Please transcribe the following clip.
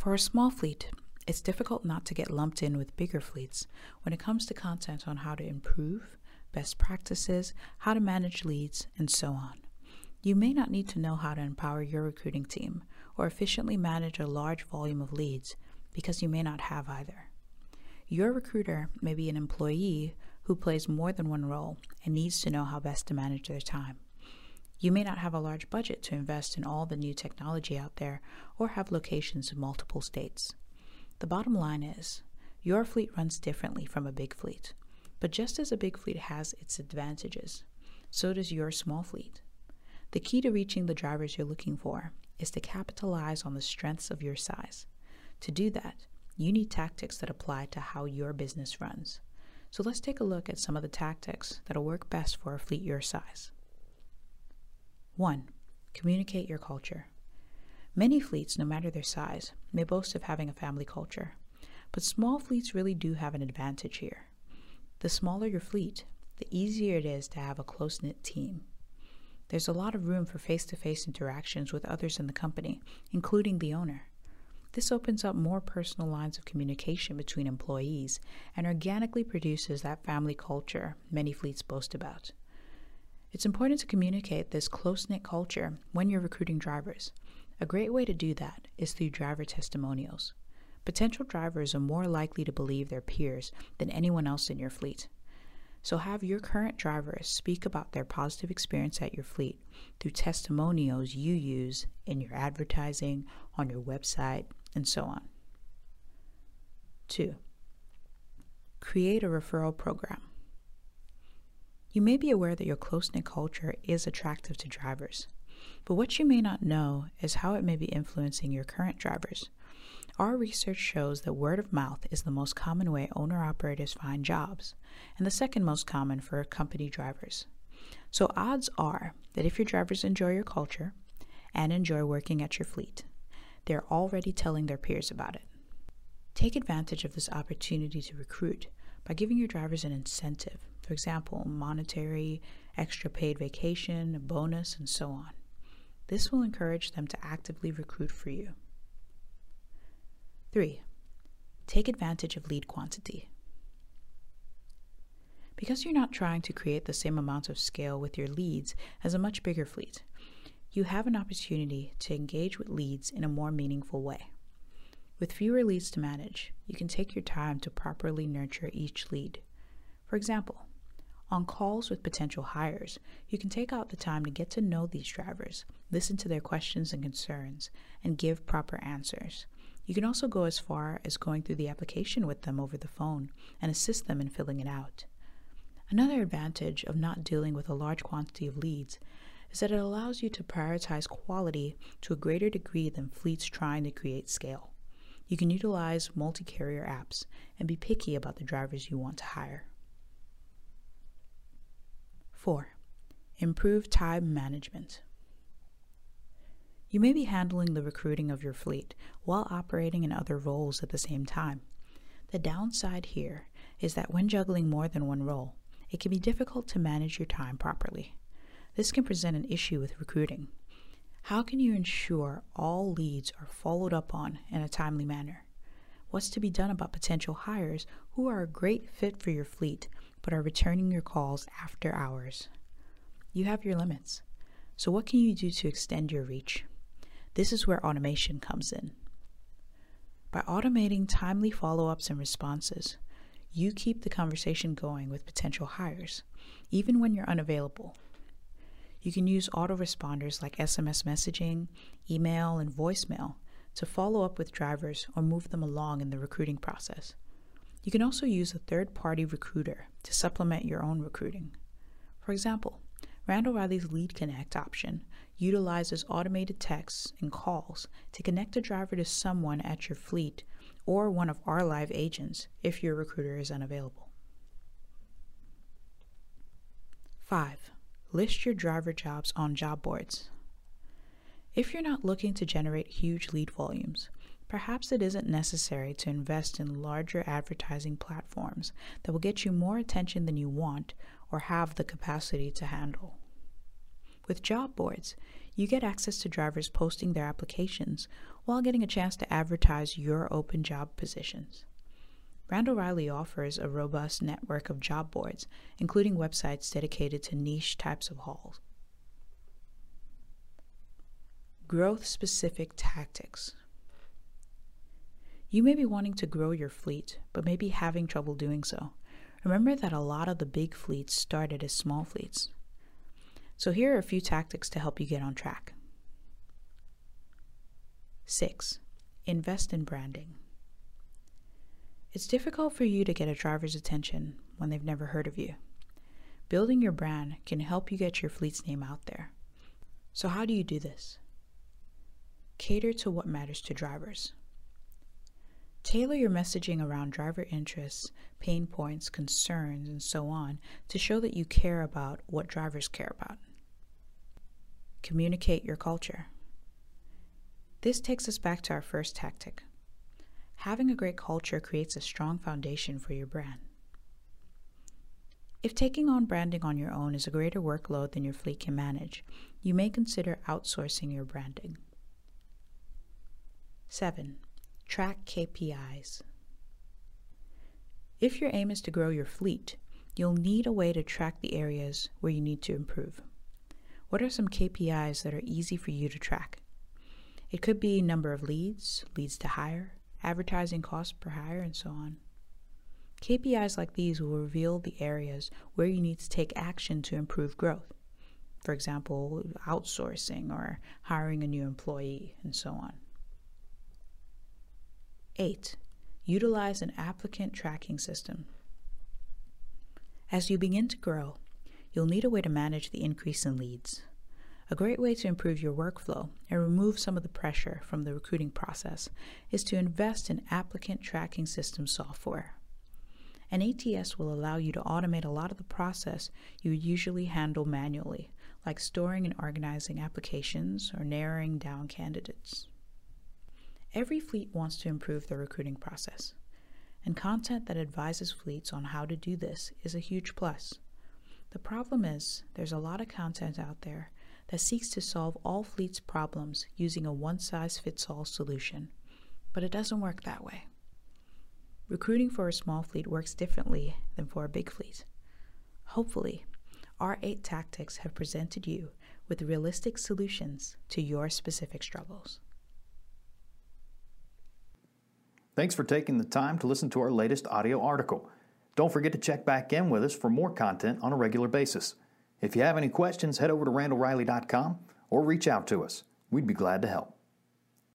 For a small fleet, it's difficult not to get lumped in with bigger fleets when it comes to content on how to improve, best practices, how to manage leads, and so on. You may not need to know how to empower your recruiting team or efficiently manage a large volume of leads because you may not have either. Your recruiter may be an employee who plays more than one role and needs to know how best to manage their time. You may not have a large budget to invest in all the new technology out there or have locations in multiple states. The bottom line is your fleet runs differently from a big fleet. But just as a big fleet has its advantages, so does your small fleet. The key to reaching the drivers you're looking for is to capitalize on the strengths of your size. To do that, you need tactics that apply to how your business runs. So let's take a look at some of the tactics that'll work best for a fleet your size. 1. Communicate your culture. Many fleets, no matter their size, may boast of having a family culture, but small fleets really do have an advantage here. The smaller your fleet, the easier it is to have a close knit team. There's a lot of room for face to face interactions with others in the company, including the owner. This opens up more personal lines of communication between employees and organically produces that family culture many fleets boast about. It's important to communicate this close knit culture when you're recruiting drivers. A great way to do that is through driver testimonials. Potential drivers are more likely to believe their peers than anyone else in your fleet. So have your current drivers speak about their positive experience at your fleet through testimonials you use in your advertising, on your website, and so on. 2. Create a referral program. You may be aware that your close knit culture is attractive to drivers. But what you may not know is how it may be influencing your current drivers. Our research shows that word of mouth is the most common way owner operators find jobs, and the second most common for company drivers. So, odds are that if your drivers enjoy your culture and enjoy working at your fleet, they're already telling their peers about it. Take advantage of this opportunity to recruit by giving your drivers an incentive, for example, monetary, extra paid vacation, a bonus, and so on. This will encourage them to actively recruit for you. 3. Take advantage of lead quantity. Because you're not trying to create the same amount of scale with your leads as a much bigger fleet, you have an opportunity to engage with leads in a more meaningful way. With fewer leads to manage, you can take your time to properly nurture each lead. For example, on calls with potential hires, you can take out the time to get to know these drivers, listen to their questions and concerns, and give proper answers. You can also go as far as going through the application with them over the phone and assist them in filling it out. Another advantage of not dealing with a large quantity of leads is that it allows you to prioritize quality to a greater degree than fleets trying to create scale. You can utilize multi carrier apps and be picky about the drivers you want to hire. 4. Improve time management. You may be handling the recruiting of your fleet while operating in other roles at the same time. The downside here is that when juggling more than one role, it can be difficult to manage your time properly. This can present an issue with recruiting. How can you ensure all leads are followed up on in a timely manner? What's to be done about potential hires who are a great fit for your fleet but are returning your calls after hours. You have your limits. So, what can you do to extend your reach? This is where automation comes in. By automating timely follow ups and responses, you keep the conversation going with potential hires, even when you're unavailable. You can use autoresponders like SMS messaging, email, and voicemail to follow up with drivers or move them along in the recruiting process. You can also use a third party recruiter to supplement your own recruiting. For example, Randall Reilly's Lead Connect option utilizes automated texts and calls to connect a driver to someone at your fleet or one of our live agents if your recruiter is unavailable. 5. List your driver jobs on job boards. If you're not looking to generate huge lead volumes, perhaps it isn't necessary to invest in larger advertising platforms that will get you more attention than you want or have the capacity to handle. With job boards, you get access to drivers posting their applications while getting a chance to advertise your open job positions. Randall Reilly offers a robust network of job boards, including websites dedicated to niche types of hauls. Growth specific tactics. You may be wanting to grow your fleet, but may be having trouble doing so. Remember that a lot of the big fleets started as small fleets. So here are a few tactics to help you get on track. 6. Invest in branding. It's difficult for you to get a driver's attention when they've never heard of you. Building your brand can help you get your fleet's name out there. So, how do you do this? Cater to what matters to drivers. Tailor your messaging around driver interests, pain points, concerns, and so on to show that you care about what drivers care about. Communicate your culture. This takes us back to our first tactic Having a great culture creates a strong foundation for your brand. If taking on branding on your own is a greater workload than your fleet can manage, you may consider outsourcing your branding. 7. Track KPIs. If your aim is to grow your fleet, you'll need a way to track the areas where you need to improve. What are some KPIs that are easy for you to track? It could be number of leads, leads to hire, advertising cost per hire, and so on. KPIs like these will reveal the areas where you need to take action to improve growth. For example, outsourcing or hiring a new employee, and so on. 8. Utilize an applicant tracking system. As you begin to grow, you'll need a way to manage the increase in leads. A great way to improve your workflow and remove some of the pressure from the recruiting process is to invest in applicant tracking system software. An ATS will allow you to automate a lot of the process you usually handle manually, like storing and organizing applications or narrowing down candidates. Every fleet wants to improve their recruiting process, and content that advises fleets on how to do this is a huge plus. The problem is, there's a lot of content out there that seeks to solve all fleets' problems using a one size fits all solution. But it doesn't work that way. Recruiting for a small fleet works differently than for a big fleet. Hopefully, our eight tactics have presented you with realistic solutions to your specific struggles. Thanks for taking the time to listen to our latest audio article. Don't forget to check back in with us for more content on a regular basis. If you have any questions, head over to randallreilly.com or reach out to us. We'd be glad to help.